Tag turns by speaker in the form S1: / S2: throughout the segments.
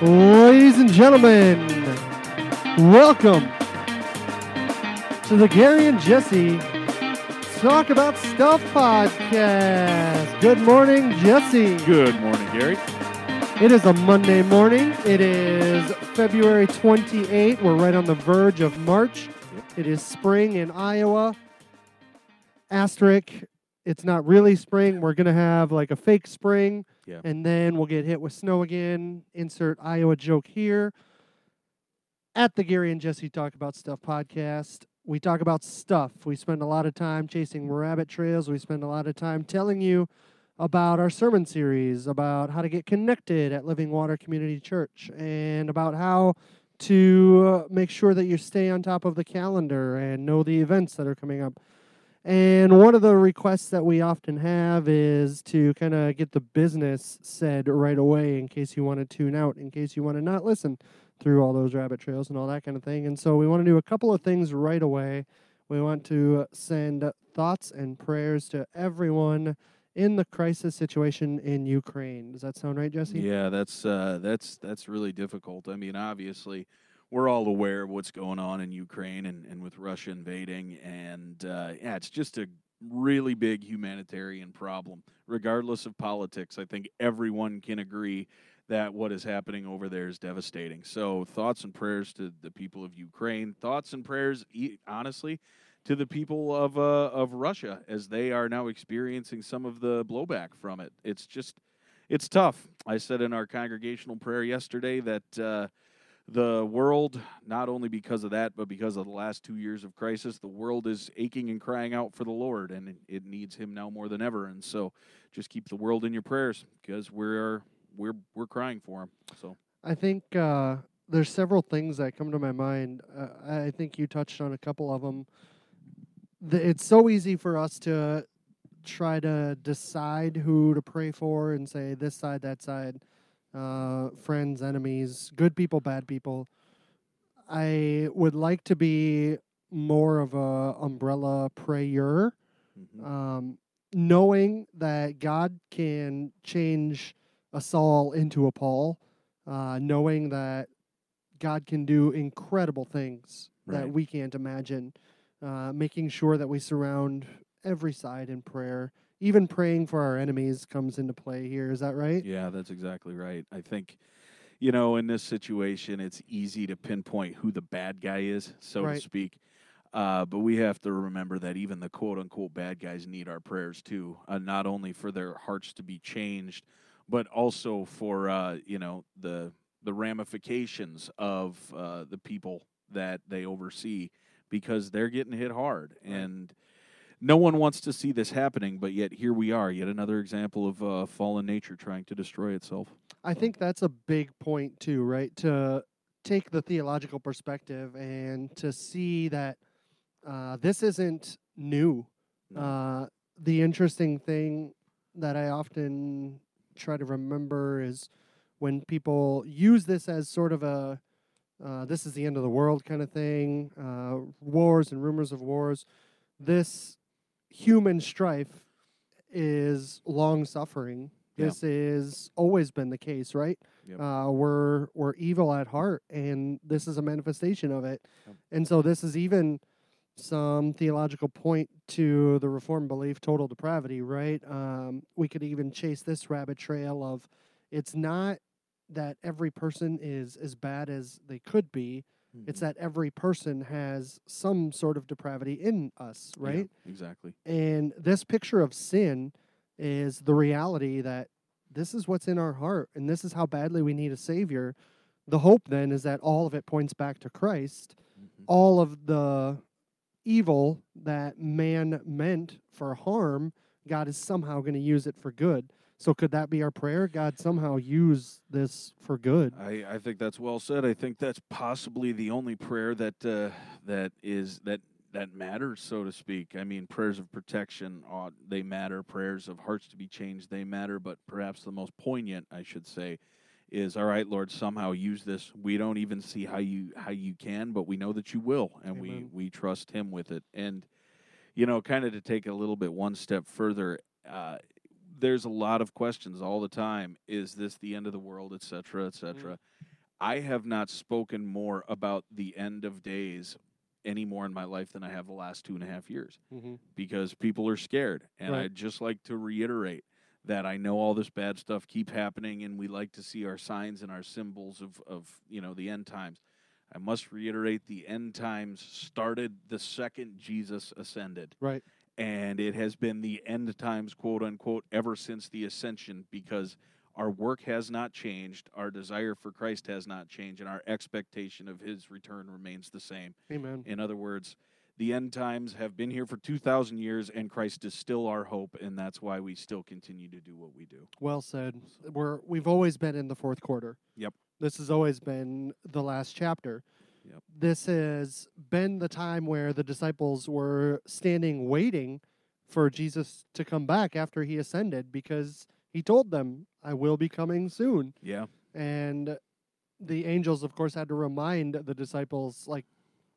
S1: Ladies and gentlemen, welcome to the Garry and Jesse Talk About Stuff podcast. Good morning, Jesse.
S2: Good morning, Garry.
S1: It is a Monday morning. It is February 28. We're right on the verge of March. It is spring in Iowa. Asterisk, it's not really spring. We're going to have like a fake spring.
S2: Yeah.
S1: And then we'll get hit with snow again. Insert Iowa joke here. At the Garry and Jesse Talk About Stuff podcast, we talk about stuff. We spend a lot of time chasing rabbit trails. We spend a lot of time telling you about our sermon series, about how to get connected at Living Water Community Church, and about how to uh, make sure that you stay on top of the calendar and know the events that are coming up. And one of the requests that we often have is to kind of get the business said right away in case you want to tune out, in case you want to not listen through all those rabbit trails and all that kind of thing. And so we want to do a couple of things right away. We want to send thoughts and prayers to everyone in the crisis situation in Ukraine. Does that sound right, Jesse?
S2: Yeah, that's uh, that's that's really difficult. I mean, obviously, we're all aware of what's going on in Ukraine and, and with Russia invading, and uh, yeah, it's just a really big humanitarian problem. Regardless of politics, I think everyone can agree that what is happening over there is devastating. So, thoughts and prayers to the people of Ukraine. Thoughts and prayers, honestly, to the people of uh, of Russia as they are now experiencing some of the blowback from it. It's just it's tough. I said in our congregational prayer yesterday that uh, the world, not only because of that, but because of the last two years of crisis, the world is aching and crying out for the Lord, and it, needs Him now more than ever. And so, just keep the world in your prayers because we're we're we're crying for Him. So
S1: I think uh, there's several things that come to my mind. Uh, I think you touched on a couple of them. It's so easy for us to try to decide who to pray for and say this side, that side, uh, friends, enemies, good people, bad people. I would like to be more of a umbrella prayer,
S2: mhm.
S1: um, knowing that God can change a Saul into a Paul, uh, knowing that God can do incredible things that we can't imagine, uh, making sure that we surround every side in prayer. Even praying for our enemies comes into play here. Is that right?
S2: Yeah, that's exactly right. I think, you know, in this situation, it's easy to pinpoint who the bad guy is, so
S1: Right.
S2: to speak. Uh, but we have to remember that even the quote unquote bad guys need our prayers too, uh, not only for their hearts to be changed, but also for, uh, you know, the, the ramifications of uh, the people that they oversee because they're getting hit hard. And no one wants to see this happening, but yet here we are, yet another example of uh, fallen nature trying to destroy itself.
S1: I think that's a big point too, right? To take the theological perspective and to see that uh, this isn't new.
S2: No.
S1: Uh, the interesting thing that I often try to remember is when people use this as sort of a uh, this is the end of the world kind of thing, uh, wars and rumors of wars. This human strife is long suffering.
S2: Yeah.
S1: This is always been the case, right?
S2: Yep.
S1: Uh, we're we're evil at heart, and this is a manifestation of it.
S2: Yep.
S1: And so this is even some theological point to the Reformed belief, total depravity, right? Um, we could even chase this rabbit trail of it's not that every person is as bad as they could be. It's
S2: Mhm.
S1: that every person has some sort of depravity in us,
S2: Yeah,
S1: right?
S2: exactly.
S1: And this picture of sin is the reality that this is what's in our heart and this is how badly we need a savior. The hope then is that all of it points back to Christ.
S2: Mhm.
S1: All of the evil that man meant for harm, God is somehow going to use it for good. So could that be our prayer? God somehow use this for good.
S2: I, I think that's well said. I think that's possibly the only prayer that uh, that is that that matters, so to speak. I mean, prayers of protection ought, they matter. Prayers of hearts to be changed they matter. But perhaps the most poignant, I should say, is all right, Lord. Somehow use this. We don't even see how you how you can, but we know that you will, and
S1: Amen.
S2: we we trust Him with it. And you know, kind of to take a little bit one step further. Uh, there's a lot of questions all the time. Is this the end of the world, et cetera, et cetera? I have not spoken more about the end of days any more in my life than I have the last two and a half years
S1: Mm-hmm.
S2: because people are scared. And
S1: Right.
S2: I'd just like to reiterate that I know all this bad stuff keep happening and we like to see our signs and our symbols of, of you know the end times. I must reiterate the end times started the second Jesus ascended.
S1: Right.
S2: And it has been the end times, quote unquote, ever since the ascension because our work has not changed, our desire for Christ has not changed, and our expectation of his return remains the same.
S1: Amen.
S2: In other words, the end times have been here for 2,000 years, and Christ is still our hope, and that's why we still continue to do what we do.
S1: Well said. We're we've always been in the fourth quarter.
S2: Yep.
S1: This has always been the last chapter.
S2: Yep.
S1: This has been the time where the disciples were standing waiting for Jesus to come back after he ascended because he told them, I will be coming soon.
S2: Yeah.
S1: And the angels, of course, had to remind the disciples, like,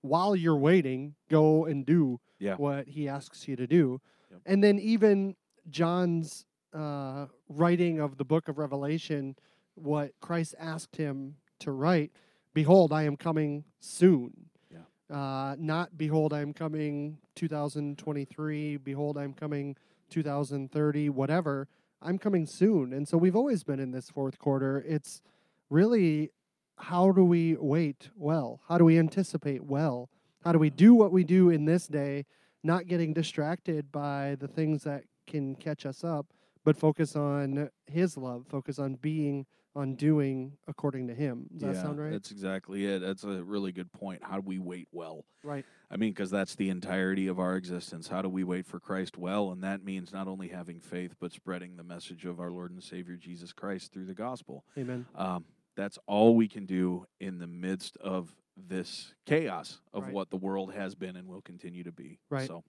S1: while you're waiting, go and do
S2: Yeah.
S1: what he asks you to do.
S2: Yep.
S1: And then even John's uh, writing of the book of Revelation, what Christ asked him to write, behold, I am coming soon.
S2: Yeah.
S1: Uh, not behold, I am coming 2023, behold, I'm coming 2030, whatever. I'm coming soon. And so we've always been in this fourth quarter. It's really how do we wait well? How do we anticipate well? How do we do what we do in this day, not getting distracted by the things that can catch us up, but focus on His love, focus on being, on doing according to Him. Does that
S2: yeah,
S1: sound right?
S2: That's exactly it. That's a really good point. How do we wait well?
S1: Right.
S2: I mean, because that's the entirety of our existence. How do we wait for Christ well? And that means not only having faith, but spreading the message of our Lord and Savior Jesus Christ through the gospel.
S1: Amen.
S2: Um, that's all we can do in the midst of this chaos of
S1: Right.
S2: what the world has been and will continue to be.
S1: Right.
S2: So,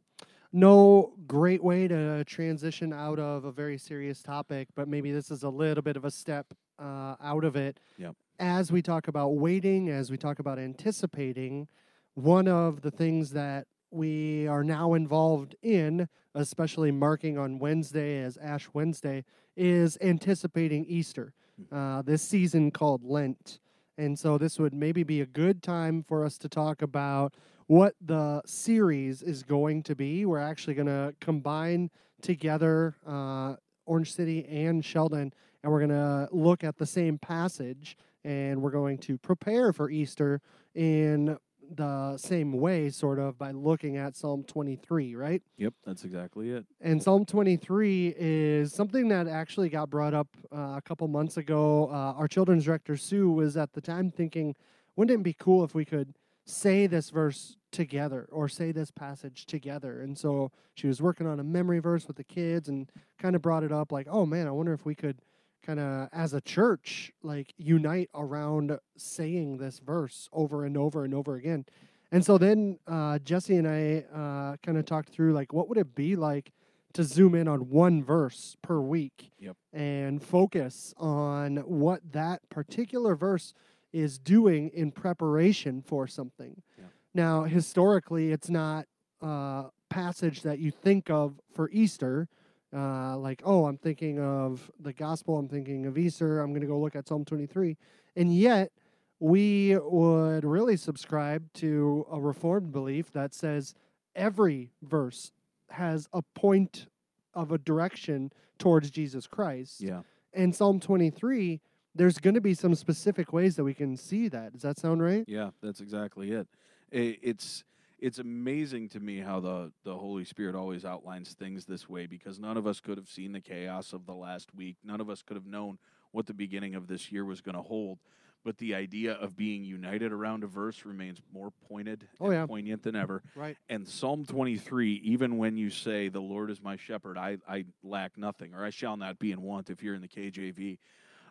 S1: No great way to transition out of a very serious topic, but maybe this is a little bit of a step uh, out of it.
S2: Yep.
S1: As we talk about waiting, as we talk about anticipating, one of the things that we are now involved in, especially marking on Wednesday as Ash Wednesday, is anticipating Easter, uh, this season called Lent. And so this would maybe be a good time for us to talk about what the series is going to be. We're actually going to combine together uh, Orange City and Sheldon, and we're going to look at the same passage, and we're going to prepare for Easter in the same way, sort of, by looking at Psalm 23, right?
S2: yep, that's exactly it.
S1: And Psalm 23 is something that actually got brought up uh, a couple months ago. Uh, our children's director, Sue, was at the time thinking, wouldn't it be cool if we could say this verse together or say this passage together? And so she was working on a memory verse with the kids and kind of brought it up like, oh man, I wonder if we could kind of, as a church, like unite around saying this verse over and over and over again. And so then uh, Jesse and I uh, kind of talked through like, what would it be like to zoom in on one verse per week
S2: Yep.
S1: and focus on what that particular verse is doing in preparation for something.
S2: Yeah.
S1: Now, historically, it's not a passage that you think of for Easter. Uh, like, oh, I'm thinking of the gospel, I'm thinking of Easter, I'm going to go look at Psalm 23. And yet, we would really subscribe to a reformed belief that says every verse has a point of a direction towards Jesus Christ.
S2: Yeah.
S1: And Psalm 23, there's going to be some specific ways that we can see that. Does that sound right?
S2: Yeah, that's exactly it. It's it's amazing to me how the the Holy Spirit always outlines things this way because none of us could have seen the chaos of the last week. None of us could have known what the beginning of this year was going to hold. But the idea of being united around a verse remains more pointed
S1: Oh,
S2: and
S1: yeah.
S2: poignant than ever.
S1: Right.
S2: And Psalm 23, even when you say, The Lord is my shepherd, I, I lack nothing, or I shall not be in want if you're in the KJV,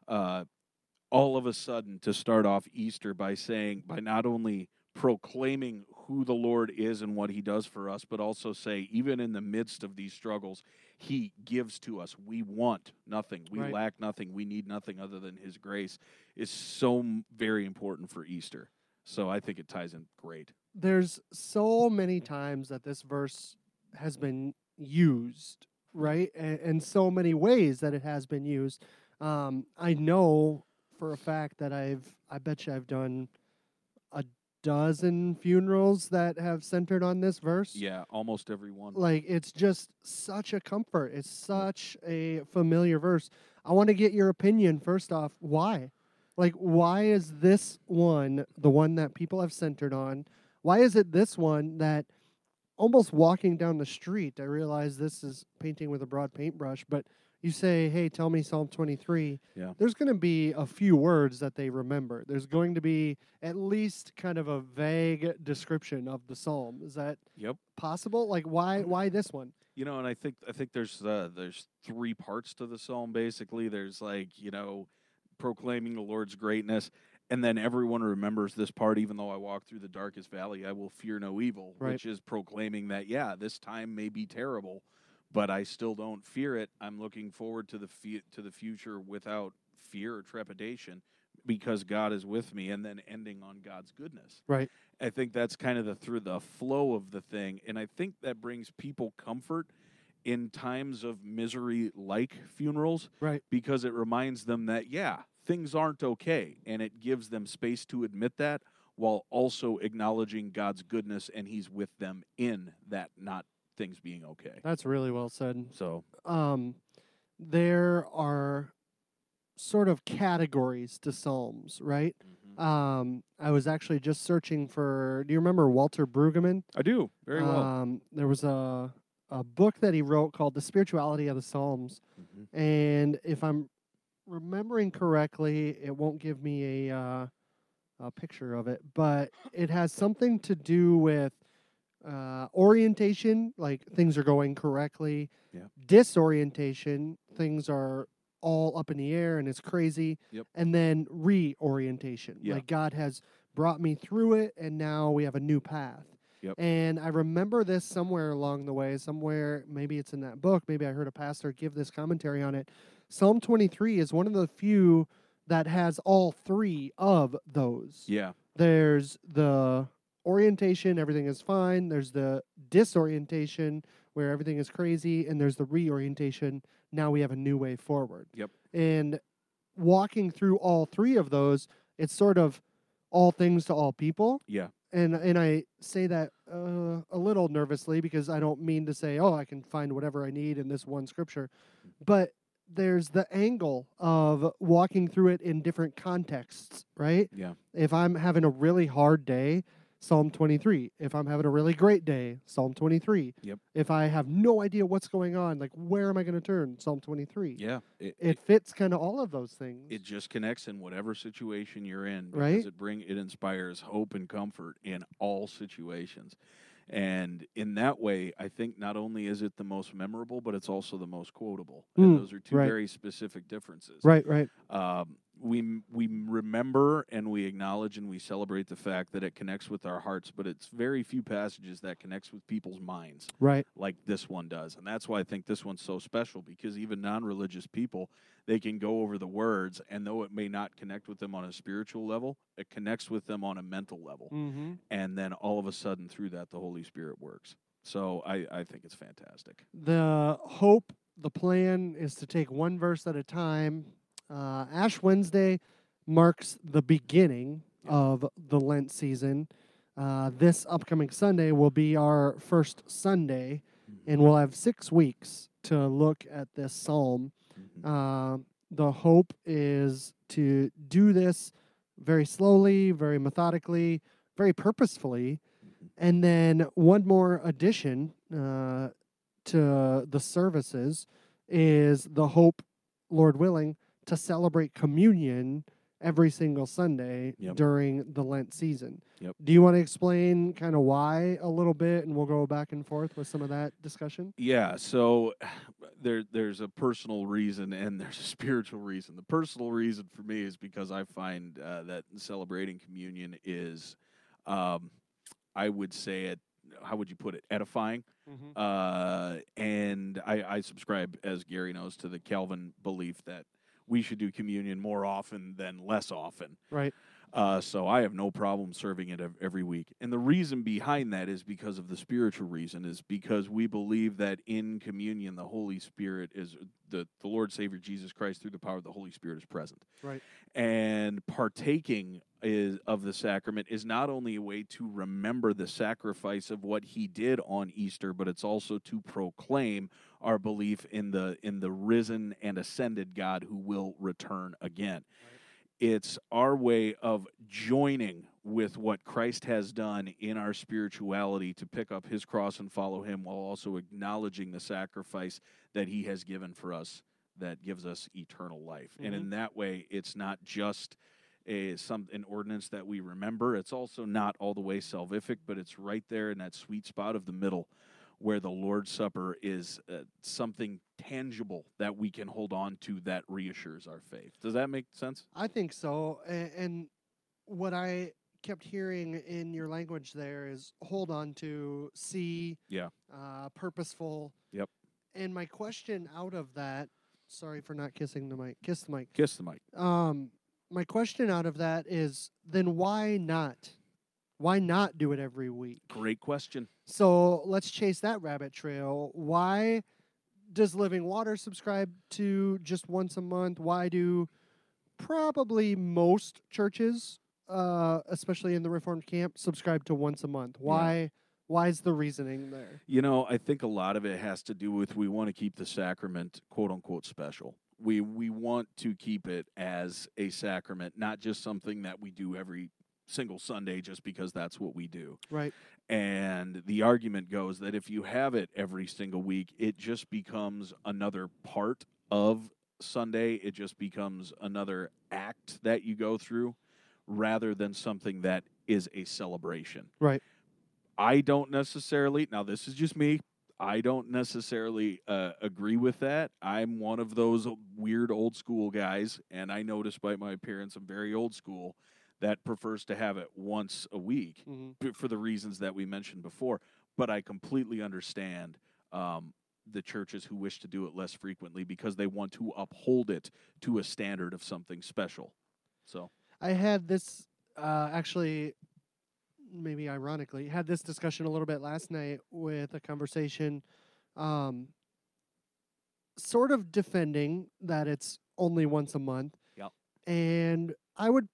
S2: uh, all of a sudden to start off Easter by saying, by not only proclaiming who the Lord is and what he does for us, but also say, even in the midst of these struggles, he gives to us. We want nothing. We
S1: Right.
S2: lack nothing. We need nothing other than his grace is so very important for Easter. So I think it ties in great.
S1: There's so many times that this verse has been used, right? And, and so many ways that it has been used. Um, I know for a fact that I've I bet you I've done dozen funerals that have centered on this verse.
S2: Yeah, almost every one.
S1: Like it's just such a comfort. It's mm. such a familiar verse. I want to get your opinion first off. Why? Like why is this one the one that people have centered on? Why is it this one that almost walking down the street, I realize this is painting with a broad paintbrush, but you say, "Hey, tell me Psalm 23."
S2: Yeah.
S1: There's going to be a few words that they remember. There's going to be at least kind of a vague description of the psalm. Is that
S2: Yep.
S1: possible? Like why why this one?
S2: You know, and I think I think there's uh, there's three parts to the psalm. Basically, there's like you know, proclaiming the Lord's greatness, and then everyone remembers this part. Even though I walk through the darkest valley, I will fear no evil,
S1: Right.
S2: which is proclaiming that yeah, this time may be terrible, but I still don't fear it. I'm looking forward to the to the future without fear or trepidation because God is with me, and then ending on God's goodness.
S1: Right.
S2: I think that's kind of the through the flow of the thing, and I think that brings people comfort in times of misery, like funerals,
S1: Right.
S2: because it reminds them that yeah, things aren't okay, and it gives them space to admit that while also acknowledging God's goodness and He's with them in that not things being okay.
S1: That's really well said.
S2: So
S1: Um there are sort of categories to psalms, right? Um I was actually just searching for do you remember Walter Brueggemann?
S2: I do very well.
S1: Um there was a a book that he wrote called The Spirituality of the Psalms.
S2: Mhm.
S1: And if I'm remembering correctly, it won't give me a uh, a picture of it, but it has something to do with uh, orientation, like things are going correctly.
S2: Yeah.
S1: Disorientation, things are all up in the air and it's crazy.
S2: Yep.
S1: And then reorientation,
S2: Yeah.
S1: like God has brought me through it, and now we have a new path.
S2: Yep.
S1: And I remember this somewhere along the way, somewhere, maybe it's in that book, maybe I heard a pastor give this commentary on it. Psalm 23 is one of the few that has all three of those.
S2: Yeah,
S1: There's the orientation, everything is fine. There's the disorientation, where everything is crazy. And there's the reorientation. Now we have a new way forward.
S2: Yep.
S1: And walking through all three of those, it's sort of all things to all people
S2: yeah,
S1: and and I say that uh, a little nervously because I don't mean to say, oh, I can find whatever I need in this one scripture, but there's the angle of walking through it in different contexts, right?
S2: yeah,
S1: If I'm having a really hard day, Psalm 23. If I'm having a really great day, Psalm 23.
S2: Yep.
S1: If I have no idea what's going on, like where am I going to turn? Psalm 23.
S2: yeah. It,
S1: It fits kind of all of those things.
S2: it just connects in whatever situation you're in because
S1: Right.
S2: it bring it inspires hope and comfort in all situations and in that way i think not only is it the most memorable but it's also the most quotable
S1: Mm,
S2: and those are two
S1: right.
S2: very specific differences
S1: right, right.
S2: um, we we remember and we acknowledge and we celebrate the fact that it connects with our hearts but it's very few passages that connects with people's minds
S1: Right.
S2: like this one does. And that's why I think this one's so special because even non religious people, they can go over the words, and though it may not connect with them on a spiritual level, it connects with them on a mental level.
S1: Mm-hmm.
S2: And then all of a sudden, through that, the Holy Spirit works. So I, I think it's fantastic.
S1: The hope, the plan is to take one verse at a time. Uh, Ash Wednesday marks the beginning of the Lent season. Uh, this upcoming Sunday will be our first Sunday, and we'll have six weeks to look at this psalm.
S2: Mhm.
S1: Uh, the hope is to do this very slowly, very methodically, very purposefully.
S2: Mhm.
S1: And then one more addition uh, to the services is the hope, Lord willing, to celebrate communion every single Sunday
S2: Yep.
S1: during the Lent season.
S2: Yep.
S1: Do you want to explain kind of why a little bit, and we'll go back and forth with some of that discussion?
S2: Yeah, so there there's a personal reason and there's a spiritual reason. The personal reason for me is because I find uh, that celebrating communion is, um, I would say it. How would you put it? Edifying. Uh, and I, I subscribe, as Garry knows, to the Calvin belief that we should do communion more often than less often.
S1: Right.
S2: Uh, so I have no problem serving it every week. And the reason behind that is because of the spiritual reason, is because we believe that in communion, the Holy Spirit is the, the Lord Savior Jesus Christ through the power of the Holy Spirit is present.
S1: Right.
S2: And partaking is, of the sacrament is not only a way to remember the sacrifice of what he did on Easter, but it's also to proclaim our belief in the in the risen and ascended God who will return again it's our way of joining with what Christ has done in our spirituality to pick up his cross and follow him while also acknowledging the sacrifice that he has given for us that gives us eternal life. And in mm-hmm. that way, it's not just a some an ordinance that we remember. It's also not all the way salvific, but it's right there in that sweet spot of the middle where the Lord's Supper is uh, something tangible that we can hold on to that reassures our faith. Does that make sense?
S1: I think so. And, and what I kept hearing in your language there is hold on to, see,
S2: Yeah.
S1: uh, purposeful.
S2: Yep.
S1: And my question out of that, sorry for not kissing the mic, kiss the mic.
S2: Kiss the mic.
S1: Um, my question out of that is then why not? Why not do it every week?
S2: Great question.
S1: So let's chase that rabbit trail. Why does Living Water subscribe to just once a month? Why do probably most churches, uh, especially in the Reformed camp, subscribe to once a month? Why? Why is the reasoning there?
S2: You know, I think a lot of it has to do with we want to keep the sacrament quote unquote special. We we want to keep it as a sacrament, not just something that we do every single Sunday just because that's what we do.
S1: Right.
S2: And the argument goes that if you have it every single week, it just becomes another part of Sunday. It just becomes another act that you go through rather than something that is a celebration.
S1: Right.
S2: I don't necessarily, now this is just me, I don't necessarily uh, agree with that. I'm one of those weird old school guys, and I notice by my appearance, I'm very old school that prefers to have it once a week
S1: Mm-hmm.
S2: for the reasons that we mentioned before. But I completely understand um, the churches who wish to do it less frequently because they want to uphold it to a standard of something special. So,
S1: I had this uh, actually, maybe ironically, had this discussion a little bit last night with a conversation, um, sort of defending that it's only once a month.
S2: Yep.
S1: And I would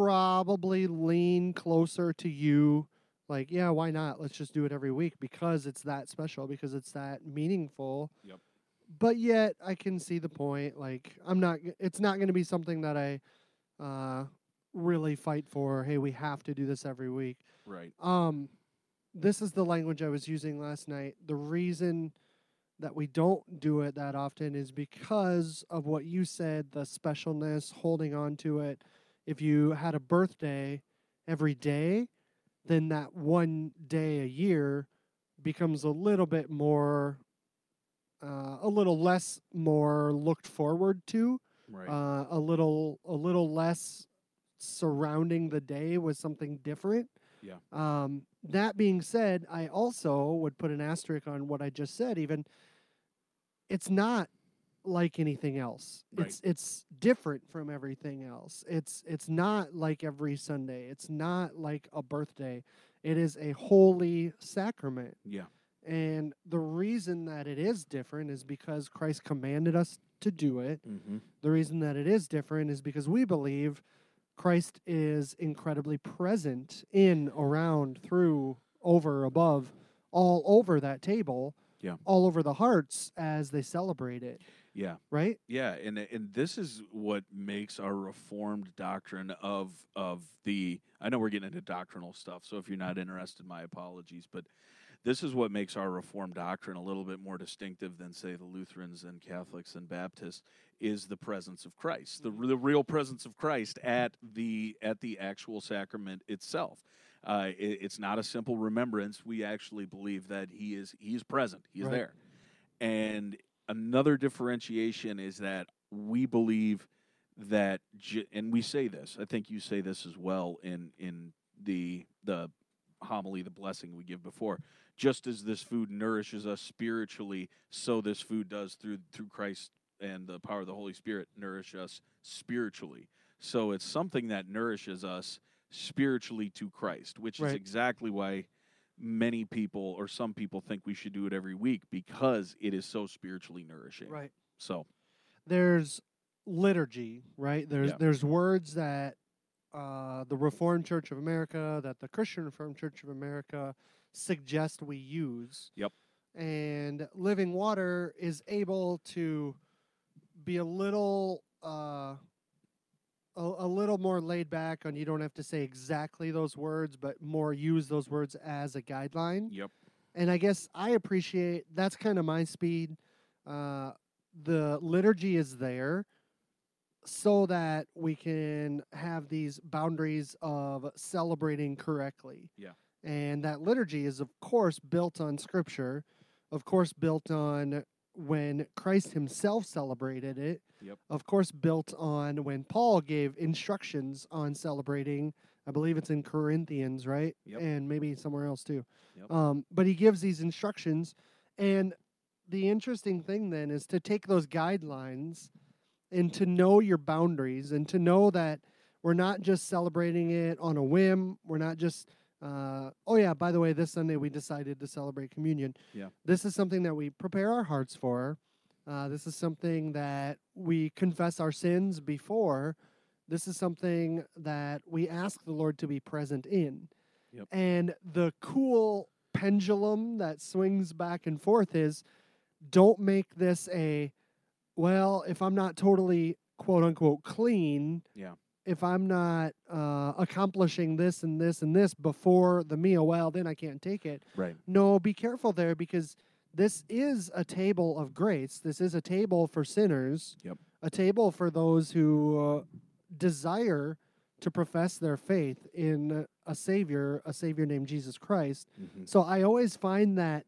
S1: probably lean closer to you. Like, yeah, why not? Let's just do it every week because it's that special, because it's that meaningful.
S2: Yep.
S1: But yet, I can see the point. Like, I'm not. It's not going to be something that I uh, really fight for. Hey, we have to do this every week.
S2: right.
S1: Um, this is the language I was using last night. The reason that we don't do it that often is because of what you said the specialness, holding on to it. If you had a birthday every day, then that one day a year becomes a little bit more, uh, a little less more looked forward to
S2: Right.
S1: uh, a little a little less surrounding the day with something different.
S2: Yeah.
S1: Um, that being said, I also would put an asterisk on what I just said. Even it's not like anything else.
S2: Right.
S1: It's it's different from everything else. It's it's not like every Sunday. It's not like a birthday. It is a holy sacrament.
S2: yeah.
S1: And the reason that it is different is because Christ commanded us to do it.
S2: Mm-hmm.
S1: The reason that it is different is because we believe Christ is incredibly present in, around, through, over, above, all over that table,
S2: Yeah.
S1: all over the hearts as they celebrate it,
S2: Yeah.
S1: right?
S2: Yeah, and and this is what makes our reformed doctrine of of the I know we're getting into doctrinal stuff, so if you're not interested, my apologies, but this is what makes our reformed doctrine a little bit more distinctive than say the Lutherans and Catholics and Baptists is the presence of Christ. The, the real presence of Christ at the at the actual sacrament itself. Uh, it, it's not a simple remembrance. We actually believe that he is he is present. He's
S1: Right.
S2: there. And another differentiation is that we believe that and we say this i think you say this as well in in the the homily the blessing we give before just as this food nourishes us spiritually so this food does through through christ and the power of the Holy Spirit nourish us spiritually. So it's something that nourishes us spiritually to Christ, which is exactly why many people or some people think we should do it every week because it is so spiritually nourishing.
S1: Right.
S2: So,
S1: There's liturgy, right? There's
S2: Yeah.
S1: there's words that uh, the Reformed Church of America, that the Christian Reformed Church of America suggest we use.
S2: Yep.
S1: And Living Water is able to be a little uh, a, a little more laid back on you don't have to say exactly those words, but more use those words as a guideline.
S2: yep.
S1: And I guess I appreciate that's kind of my speed. Uh, the liturgy is there so that we can have these boundaries of celebrating correctly.
S2: Yeah.
S1: And that liturgy is, of course, built on scripture, of course, built on when Christ himself celebrated it,
S2: Yep.
S1: of course, built on when Paul gave instructions on celebrating. I believe it's in Corinthians, right?
S2: Yep.
S1: And maybe somewhere else too.
S2: Yep.
S1: Um, but he gives these instructions. And the interesting thing then is to take those guidelines and to know your boundaries and to know that we're not just celebrating it on a whim. We're not just, uh, oh, yeah, by the way, this Sunday we decided to celebrate communion.
S2: Yeah.
S1: This is something that we prepare our hearts for. Uh, this is something that we confess our sins before. This is something that we ask the Lord to be present in.
S2: Yep.
S1: And the cool pendulum that swings back and forth is don't make this a, well, if I'm not totally quote unquote clean,
S2: Yeah.
S1: if I'm not uh, accomplishing this and this and this before the meal, well, then I can't take it.
S2: Right.
S1: No, be careful there because this is a table of grace. This is a table for sinners.
S2: Yep.
S1: A table for those who uh, desire to profess their faith in a savior, a savior named Jesus Christ.
S2: Mhm.
S1: So I always find that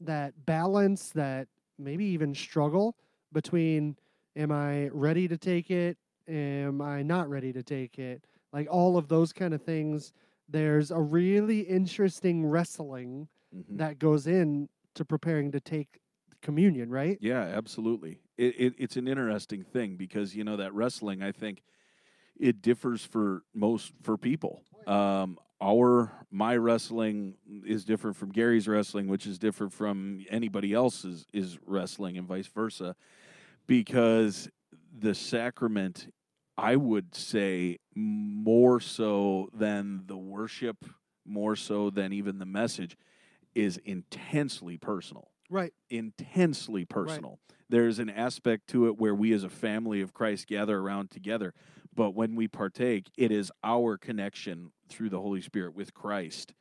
S1: that balance, that maybe even struggle between am I ready to take it? Am I not ready to take it? Like all of those kind of things. There's a really interesting wrestling
S2: Mhm.
S1: that goes in to preparing to take communion, right?
S2: Yeah, absolutely. It, it it's an interesting thing because you know that wrestling. I think it differs for most for people. Um, our my wrestling is different from Garry's wrestling, which is different from anybody else's is wrestling, and vice versa, because the sacrament, I would say, more so than the worship, more so than even the message, is intensely personal
S1: Right.
S2: intensely personal. There's an aspect to it where we as a family of Christ gather around together, but when we partake, it is our connection through the Holy Spirit with Christ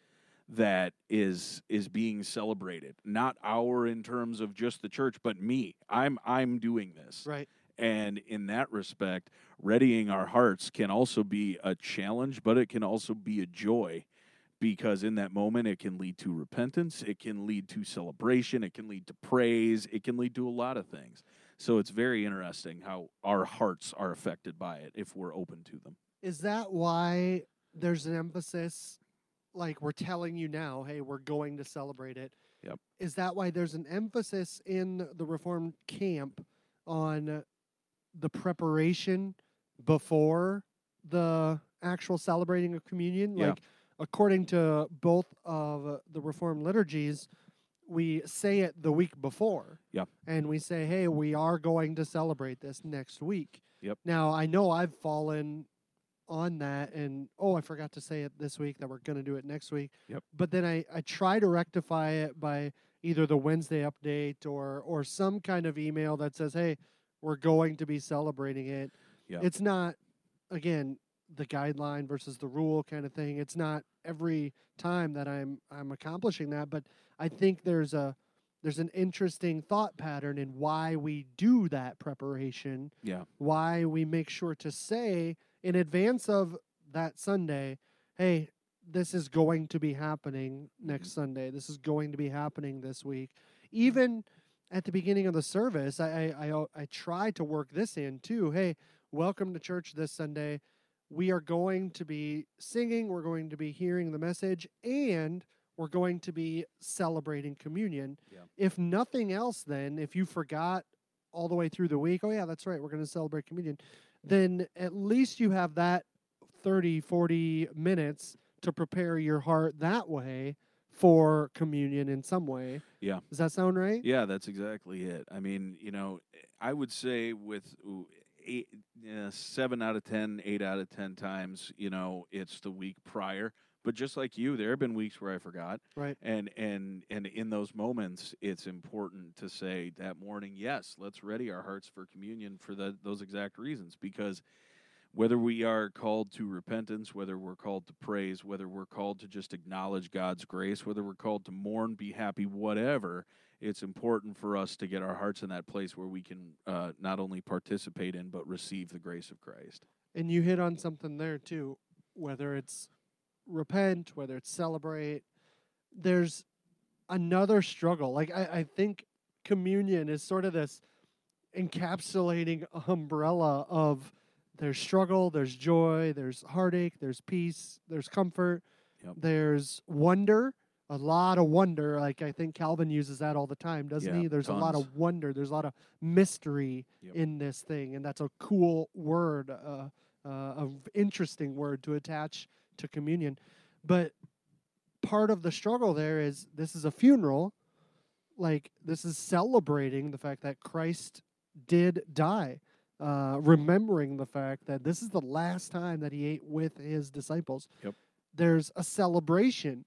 S2: that is is being celebrated. Not our in terms of just the church, but me. I'm I'm doing this.
S1: Right.
S2: And in that respect, readying our hearts can also be a challenge, but it can also be a joy because in that moment it can lead to repentance, it can lead to celebration, it can lead to praise, it can lead to a lot of things. So it's very interesting how our hearts are affected by it if we're open to them.
S1: Is that why there's an emphasis like we're telling you now, hey, we're going to celebrate it?
S2: Yep.
S1: Is that why there's an emphasis in the reformed camp on the preparation before the actual celebrating of communion?
S2: Yeah.
S1: Like according to both of the reformed liturgies, we say it the week before.
S2: Yep.
S1: And we say, hey, we are going to celebrate this next week.
S2: Yep.
S1: Now, I know I've fallen on that and oh i forgot to say it this week that we're going to do it next week
S2: Yep.
S1: but then i i try to rectify it by either the wednesday update or or some kind of email that says hey we're going to be celebrating it
S2: Yeah.
S1: it's not again the guideline versus the rule kind of thing it's not every time that i'm i'm accomplishing that but i think there's a there's an interesting thought pattern in why we do that preparation
S2: Yeah.
S1: why we make sure to say in advance of that Sunday, hey, this is going to be happening next mm-hmm. Sunday. This is going to be happening this week. Even at the beginning of the service, I I, I, I try to work this in too. Hey, welcome to church this Sunday. We are going to be singing, we're going to be hearing the message, and we're going to be celebrating communion.
S2: Yeah.
S1: If nothing else, then, if you forgot all the way through the week, oh yeah, that's right, we're going to celebrate communion, then at least you have that 30, 40 minutes to prepare your heart that way for communion in some way.
S2: Yeah.
S1: Does that sound right?
S2: Yeah, that's exactly it. I mean, you know, I would say with eight, uh, seven out of ten, eight out of ten times, you know, it's the week prior. But just like you, there have been weeks where I forgot,
S1: Right.
S2: and and and in those moments, it's important to say that morning, yes, let's ready our hearts for communion for the, those exact reasons, because whether we are called to repentance, whether we're called to praise, whether we're called to just acknowledge God's grace, whether we're called to mourn, be happy, whatever, it's important for us to get our hearts in that place where we can uh, not only participate in but receive the grace of Christ.
S1: And you hit on something there too, whether it's repent, whether it's celebrate. There's another struggle. Like I, I think communion is sort of this encapsulating umbrella of there's struggle, there's joy, there's heartache, there's peace, there's comfort,
S2: Yep.
S1: there's wonder, a lot of wonder. Like I think Calvin uses that all the time, doesn't
S2: Yeah,
S1: he? There's a lot of wonder, there's a lot of mystery
S2: Yep.
S1: in this thing, and that's a cool word, uh, uh, a interesting word to attach to communion. But part of the struggle there is this is a funeral, like this is celebrating the fact that Christ did die, uh, remembering the fact that this is the last time that he ate with his disciples.
S2: Yep.
S1: There's a celebration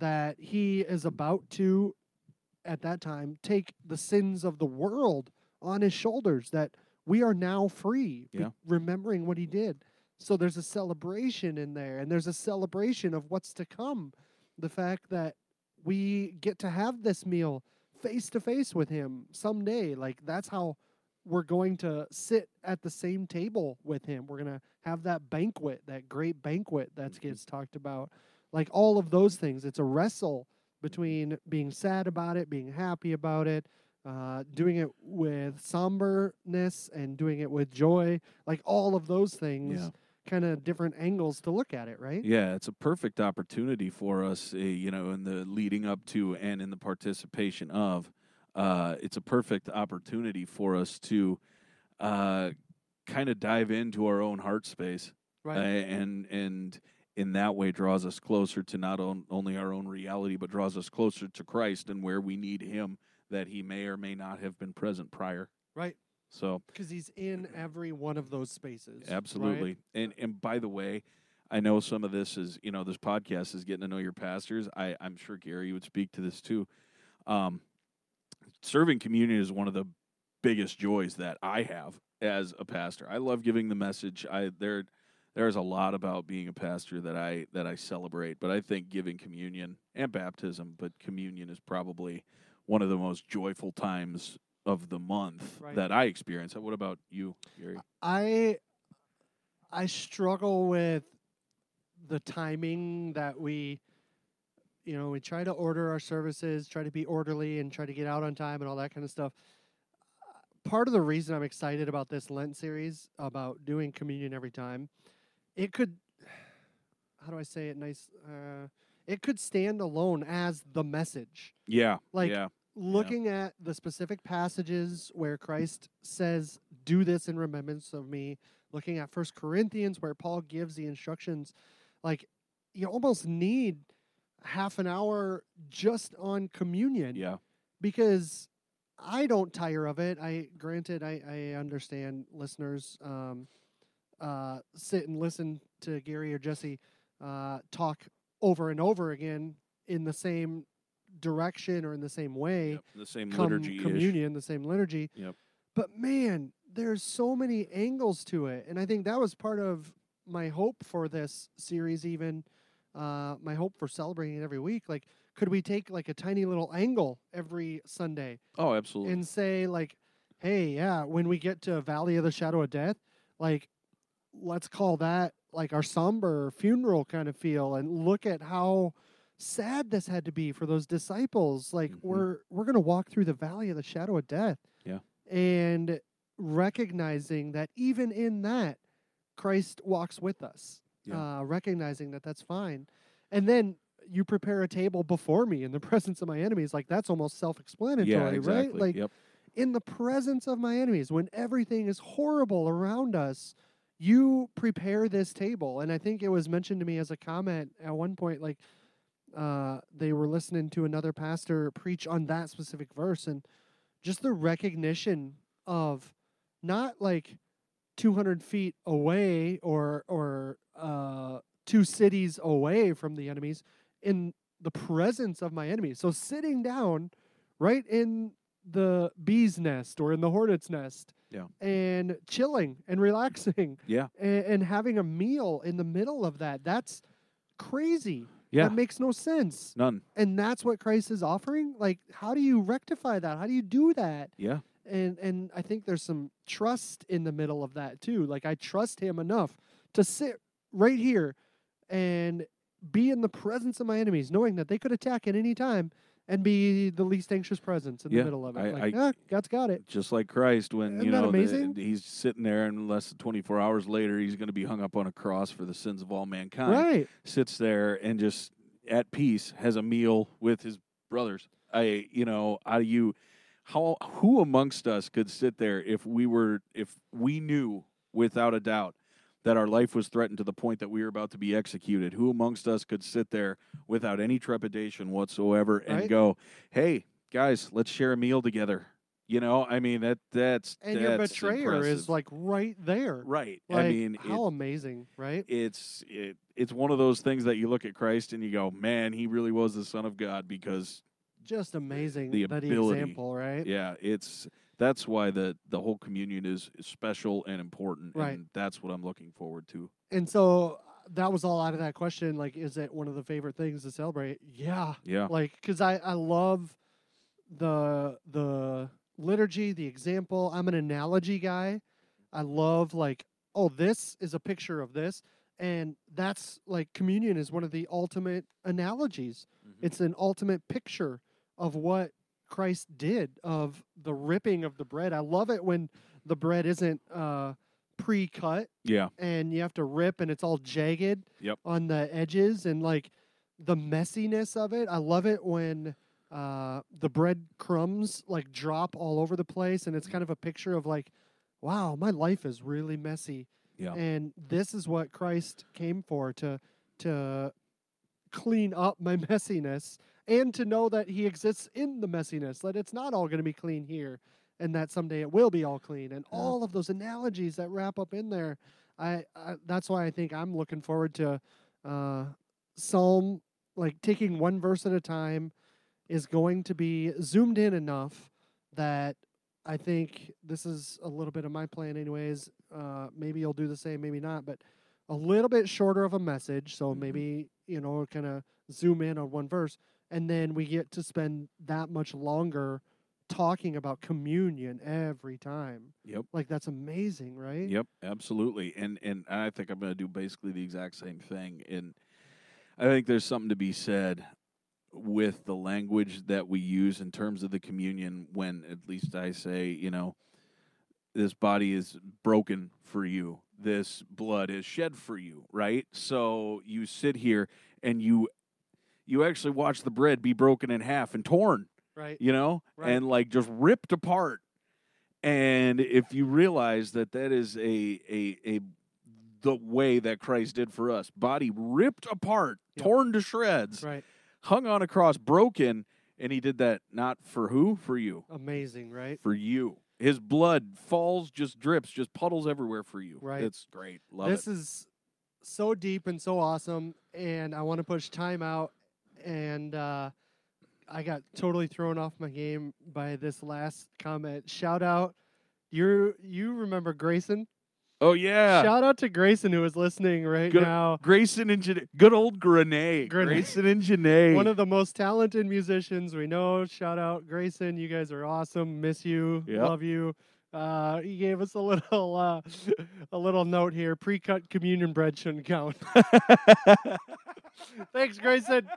S1: that he is about to, at that time, take the sins of the world on his shoulders, that we are now free,
S2: Yeah.
S1: remembering what he did. So there's a celebration in there, and there's a celebration of what's to come. The fact that we get to have this meal face to face with him someday. Like that's how we're going to sit at the same table with him. We're going to have that banquet, that great banquet that
S2: Mhm.
S1: gets talked about. Like all of those things. It's a wrestle between being sad about it, being happy about it, uh, doing it with somberness and doing it with joy. Like all of those things,
S2: Yeah.
S1: kind of different angles to look at it, right?
S2: Yeah, it's a perfect opportunity for us, uh, you know, in the leading up to and in the participation of. Uh, it's a perfect opportunity for us to uh, kind of dive into our own heart space, uh, and and in that way draws us closer to not on, only our own reality, but draws us closer to Christ and where we need Him that He may or may not have been present prior.
S1: Right.
S2: So
S1: Because he's in every one of those spaces. right?
S2: Absolutely. And and by the way, I know some of this is, you know, this podcast is getting to know your pastors. I, I'm sure Gary would speak to this too. Um, serving communion is one of the biggest joys that I have as a pastor. I love giving the message. I there there's a lot about being a pastor that I that I celebrate, but I think giving communion and baptism, but communion is probably one of the most joyful times of the month
S1: Right.
S2: that I experience. What about you, Garry?
S1: I I struggle with the timing that we you know, we try to order our services, try to be orderly and try to get out on time and all that kind of stuff. Part of the reason I'm excited about this Lent series about doing communion every time, it could how do I say it nice uh it could stand alone as the message.
S2: Yeah.
S1: Like,
S2: yeah.
S1: looking at the specific passages where Christ says, "Do this in remembrance of me," looking at First Corinthians where Paul gives the instructions, like you almost need half an hour just on communion
S2: Yeah.
S1: because I don't tire of it. I granted I, I understand listeners um, uh, sit and listen to Garry or Jesse uh, talk over and over again in the same direction or in the same way
S2: Yep. The same liturgy.
S1: communion, the same liturgy.
S2: Yep.
S1: But man, there's so many angles to it, and I think that was part of my hope for this series. Even uh, my hope for celebrating it every week. Like, could we take like a tiny little angle every Sunday
S2: Oh, absolutely.
S1: and say like, hey, yeah, when we get to Valley of the Shadow of Death, like, let's call that like our somber funeral kind of feel, and look at how sad this had to be for those disciples. Like,
S2: Mhm.
S1: we're we're gonna walk through the Valley of the Shadow of Death,
S2: Yeah.
S1: and recognizing that even in that, Christ walks with us.
S2: Yeah.
S1: Uh, recognizing that that's fine, and then you prepare a table before me in the presence of my enemies. Like that's almost self-explanatory,
S2: yeah, exactly.
S1: right? Like
S2: yep.
S1: in the presence of my enemies, when everything is horrible around us, you prepare this table. And I think it was mentioned to me as a comment at one point, like uh, they were listening to another pastor preach on that specific verse, and just the recognition of not like 200 feet away or or uh, two cities away from the enemies in the presence of my enemies. So sitting down right in the bee's nest or in the hornet's nest
S2: Yeah.
S1: and chilling and relaxing
S2: Yeah.
S1: and, and having a meal in the middle of that. That's crazy.
S2: Yeah.
S1: That makes no sense.
S2: None.
S1: And that's what Christ is offering? Like how do you rectify that? How do you do that?
S2: Yeah.
S1: and and I think there's some trust in the middle of that too. Like I trust him enough to sit right here and be in the presence of my enemies, knowing that they could attack at any time and be the least anxious presence in
S2: Yeah,
S1: the middle of it.
S2: I-
S1: like,
S2: I-
S1: ah, God's got it.
S2: Just like Christ, when
S1: Isn't
S2: you
S1: that
S2: know the- he's sitting there, and less than 24 hours later, he's going to be hung up on a cross for the sins of all mankind.
S1: Right.
S2: Sits there and just at peace has a meal with his brothers. I, you know, how do you, how who amongst us could sit there if we were if we knew without a doubt that our life was threatened to the point that we were about to be executed? Who amongst us could sit there without any trepidation whatsoever and
S1: Right.
S2: go, "Hey, guys, let's share a meal together." You know, I mean that that's
S1: And your
S2: that's
S1: betrayer is like right there.
S2: right.
S1: Like,
S2: I mean, it-
S1: how amazing, right?
S2: it's it, it's one of those things that you look at Christ and you go, man, he really was the Son of God because
S1: Just amazing
S2: the ability.
S1: example, right?
S2: yeah, it's that's why the the whole communion is, is special and important,
S1: Right.
S2: and that's what I'm looking forward to.
S1: And so uh, that was all out of that question. Like, is it one of the favorite things to celebrate? Yeah.
S2: Yeah,
S1: like because I, I love the the liturgy the example i'm an analogy guy i love like oh this is a picture of this and that's like communion is one of the ultimate analogies
S2: Mhm.
S1: it's an ultimate picture of what christ did of the ripping of the bread i love it when the bread isn't uh pre-cut
S2: yeah,
S1: and you have to rip and it's all jagged
S2: Yep.
S1: on the edges and like the messiness of it. I love it when uh, the bread crumbs like drop all over the place and it's kind of a picture of like, wow, my life is really messy.
S2: Yeah.
S1: And this is what Christ came for to to clean up my messiness and to know that he exists in the messiness, that it's not all going to be clean here and that someday it will be all clean and
S2: Yeah.
S1: all of those analogies that wrap up in there. I, I that's why I think I'm looking forward to uh, Psalm like taking one verse at a time is going to be zoomed in enough that I think this is a little bit of my plan anyways. Uh, maybe you'll do the same, maybe not, but a little bit shorter of a message. So
S2: Mhm.
S1: maybe, you know, kind of zoom in on one verse. And then we get to spend that much longer talking about communion every time.
S2: Yep.
S1: Like that's amazing, right?
S2: Yep, absolutely. And and I think I'm going to do basically the exact same thing. And I think there's something to be said with the language that we use in terms of the communion when at least I say, you know, this body is broken for you. This blood is shed for you, right? So you sit here and you you actually watch the bread be broken in half and torn
S1: Right.
S2: you know,
S1: Right.
S2: and like just ripped apart. And if you realize that that is a a a the way that Christ did for us, body ripped apart,
S1: Yep.
S2: torn to shreds,
S1: Right.
S2: hung on a cross, broken, and he did that not for who? For you.
S1: Amazing, right?
S2: For you. His blood falls, just drips, just puddles everywhere for you.
S1: Right.
S2: It's great. Love
S1: this
S2: it.
S1: is so deep and so awesome and i want to push time out and uh, i got totally thrown off my game by this last comment. Shout out you you remember grayson?
S2: Oh yeah.
S1: shout out to grayson who is listening right
S2: Good-
S1: now.
S2: Grayson and Janae. Good old Grenade. Grayson and Janae.
S1: one of the most talented musicians we know. Shout out grayson. You guys are awesome. Miss you.
S2: Yep.
S1: love you. Uh, he gave us a little uh, a little note here. Pre-cut communion bread shouldn't count. Thanks grayson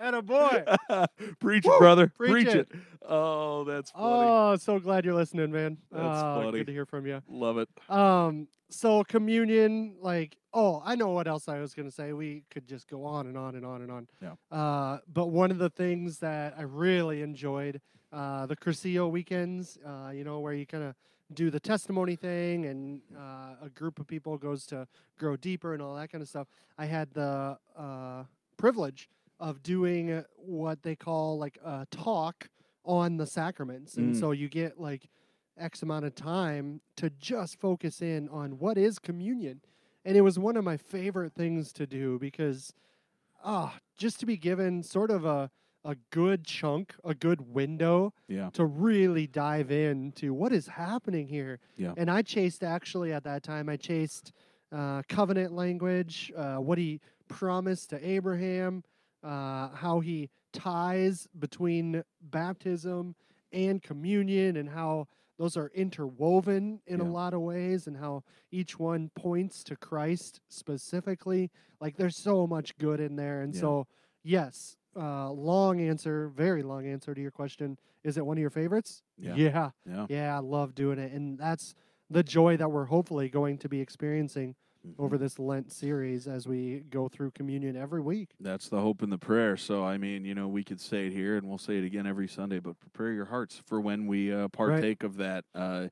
S1: And a boy.
S2: Preach it,
S1: Woo!
S2: brother.
S1: Preach
S2: Preach,
S1: it.
S2: it. Oh, that's funny.
S1: Oh, so glad you're listening, man.
S2: That's
S1: Ah,
S2: funny.
S1: Good to hear from you.
S2: Love it.
S1: Um, so communion, like, oh, I know what else I was gonna say. We could just go on and on and on and on.
S2: Yeah.
S1: Uh, but one of the things that I really enjoyed, uh, the Cursillo weekends, uh, you know, where you kind of do the testimony thing and uh, a group of people goes to grow deeper and all that kind of stuff. I had the uh, privilege of doing what they call like a talk on the sacraments, and
S2: Mm.
S1: so you get like X amount of time to just focus in on what is communion. And it was one of my favorite things to do because, ah, just to be given sort of a, a good chunk, a good window
S2: Yeah.
S1: to really dive into what is happening here.
S2: Yeah.
S1: And I chased actually at that time, I chased uh, covenant language, uh, what he promised to Abraham, uh, how he ties between baptism and communion, and how those are interwoven in a lot of ways, and how each one points to Christ specifically. Like there's so much good in there. And
S2: Yeah.
S1: so, yes, uh, long answer, very long answer to your question. Is it one of your favorites?
S2: Yeah.
S1: Yeah.
S2: Yeah.
S1: Yeah, I love doing it. And that's the joy that we're hopefully going to be experiencing
S2: Mhm.
S1: over this Lent series as we go through communion every week.
S2: That's the hope and the prayer. So, I mean, you know, we could say it here and we'll say it again every Sunday, but prepare your hearts for when we uh, partake of that. Uh,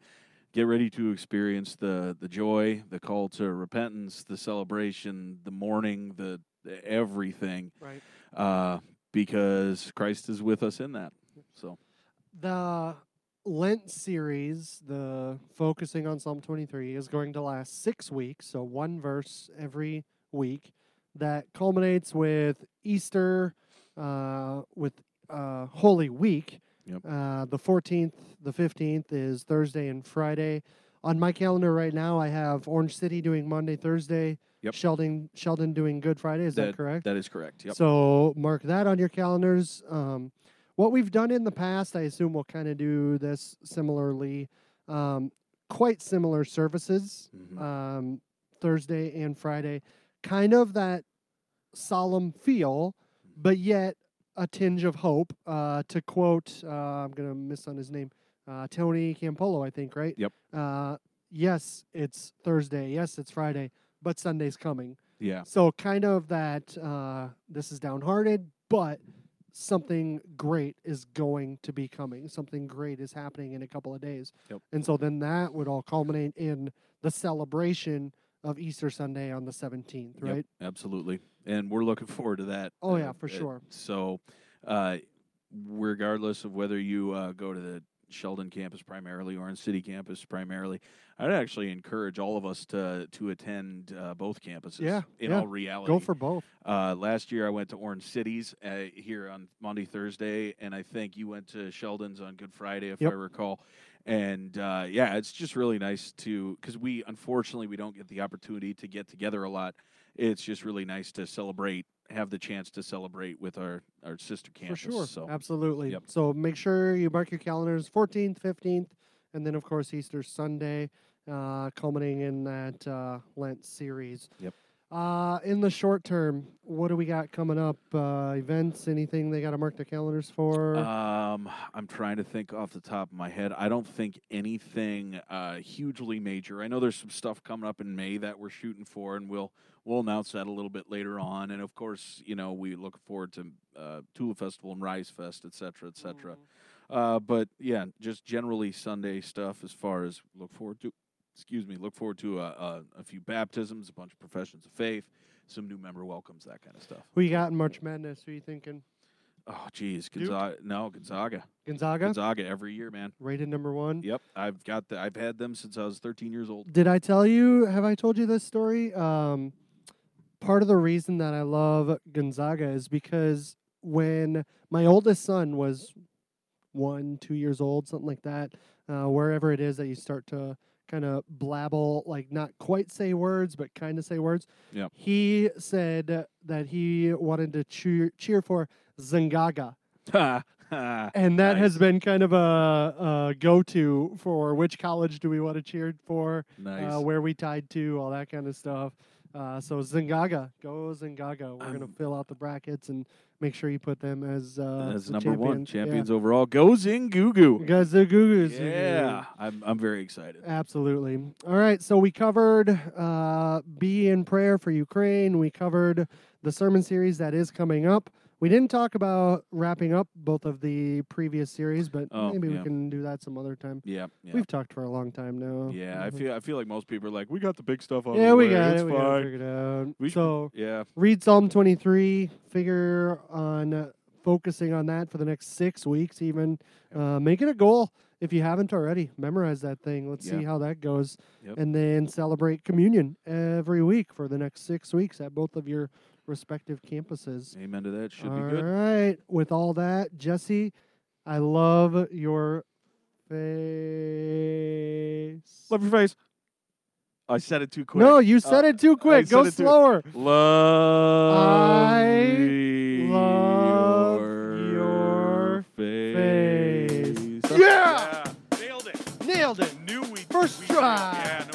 S2: get ready to experience the, the joy, the call to repentance, the celebration, the mourning, the, the everything,
S1: Right.
S2: uh, because Christ is with us in that. So,
S1: The Lent series, the focusing on Psalm 23, is going to last six weeks, so one verse every week. That culminates with Easter, uh, with uh, Holy Week.
S2: Yep.
S1: Uh, the 14th, the 15th is Thursday and Friday. On my calendar right now, I have Orange City doing Monday, Thursday.
S2: Yep.
S1: Sheldon, Sheldon doing Good Friday. Is that, correct?
S2: that is correct. Yep.
S1: So mark that on your calendars. Um, what we've done in the past, I assume we'll kind of do this similarly. Um, quite similar services,
S2: Mhm.
S1: um, Thursday and Friday. Kind of that solemn feel, but yet a tinge of hope. Uh, to quote, uh, I'm going to miss on his name, uh, Tony Campolo, I think, right?
S2: Yep.
S1: Uh, yes, it's Thursday. Yes, it's Friday, but Sunday's coming.
S2: yeah.
S1: So kind of that uh, this is downhearted, but something great is going to be coming. Something great is happening in a couple of days.
S2: Yep.
S1: And so then that would all culminate in the celebration of Easter Sunday on the 17th, right?
S2: Yep, absolutely. And we're looking forward to that.
S1: Oh, yeah,
S2: uh,
S1: for
S2: uh,
S1: sure.
S2: So, uh, regardless of whether you uh, go to the Sheldon campus primarily or in City campus primarily, I'd actually encourage all of us to to attend uh, both campuses.
S1: Yeah,
S2: in
S1: yeah.
S2: all reality,
S1: Go for both.
S2: Uh, last year, I went to Orange Cities uh, here on Monday, Thursday, and I think you went to Sheldon's on Good Friday, if
S1: Yep.
S2: I recall. And uh, yeah, it's just really nice to because we unfortunately we don't get the opportunity to get together a lot. It's just really nice to celebrate, have the chance to celebrate with our our sister campus.
S1: For sure.
S2: So
S1: Absolutely.
S2: Yep.
S1: So make sure you mark your calendars 14th, 15th, and then, of course, Easter Sunday, uh, culminating in that uh, Lent series.
S2: Yep.
S1: Uh, in the short term, what do we got coming up? Uh, events, anything they got to mark their calendars for?
S2: Um, I'm trying to think off the top of my head. I don't think anything uh, hugely major. I know there's some stuff coming up in May that we're shooting for, and we'll we'll announce that a little bit later on. And of course, you know, we look forward to uh, Tulip Festival and Rise Fest, et cetera, et cetera. Uh, but yeah, just generally Sunday stuff as far as look forward to. Excuse me, look forward to a, a, a few baptisms, a bunch of professions of faith, some new member welcomes, that kind of stuff.
S1: Who you got in March Madness? Who you thinking?
S2: Oh, geez,
S1: Duke?
S2: Gonzaga. No, Gonzaga.
S1: Gonzaga,
S2: Gonzaga every year, man.
S1: rated number one.
S2: Yep, I've got the. I've had them since I was 13 years old.
S1: Did I tell you? Have I told you this story? Um, part of the reason that I love Gonzaga is because when my oldest son was one, two years old, something like that, uh, wherever it is that you start to kind of blabble, like not quite say words, but kind of say words.
S2: Yep.
S1: He said that he wanted to cheer, cheer for Zangaga. And that has been kind of a, a go to for which college do we want to cheer for
S2: nice.
S1: uh, where we tied to, all that kind of stuff. Uh, so Zingaga, go Zingaga. We're gonna fill out the brackets and make sure you put them as uh,
S2: As
S1: the
S2: number one,
S1: champions. Yeah.
S2: champions overall. Go Zingugu.
S1: Guys, the Gugus.
S2: Yeah, I'm I'm very excited.
S1: Absolutely. All right. So we covered uh, Be in Prayer for Ukraine. We covered the sermon series that is coming up. We didn't talk about wrapping up both of the previous series, but
S2: Oh,
S1: maybe we can do that some other time.
S2: Yeah, yeah.
S1: We've talked for a long time now.
S2: yeah, I feel I feel like most people are like, we got the big stuff out.
S1: Yeah,
S2: the
S1: we
S2: way.
S1: got
S2: it's
S1: it. We got it
S2: fine.
S1: figured out.
S2: We should-
S1: so
S2: yeah,
S1: read Psalm 23. Figure on uh, focusing on that for the next six weeks, even. Uh, make it a goal if you haven't already. Memorize that thing. Let's see how that goes.
S2: Yep.
S1: And then celebrate communion every week for the next six weeks at both of your respective campuses.
S2: Amen to that. Should
S1: all
S2: be good.
S1: All right. With all that, Jesse, I love your face.
S2: Love your face. I said it too quick.
S1: No, you said uh, it too quick.
S2: I
S1: Go
S2: slower. Too... Love.
S1: I
S2: love your, face. face. Yeah! yeah! Nailed it.
S1: Nailed it.
S2: New we. First try. Yeah.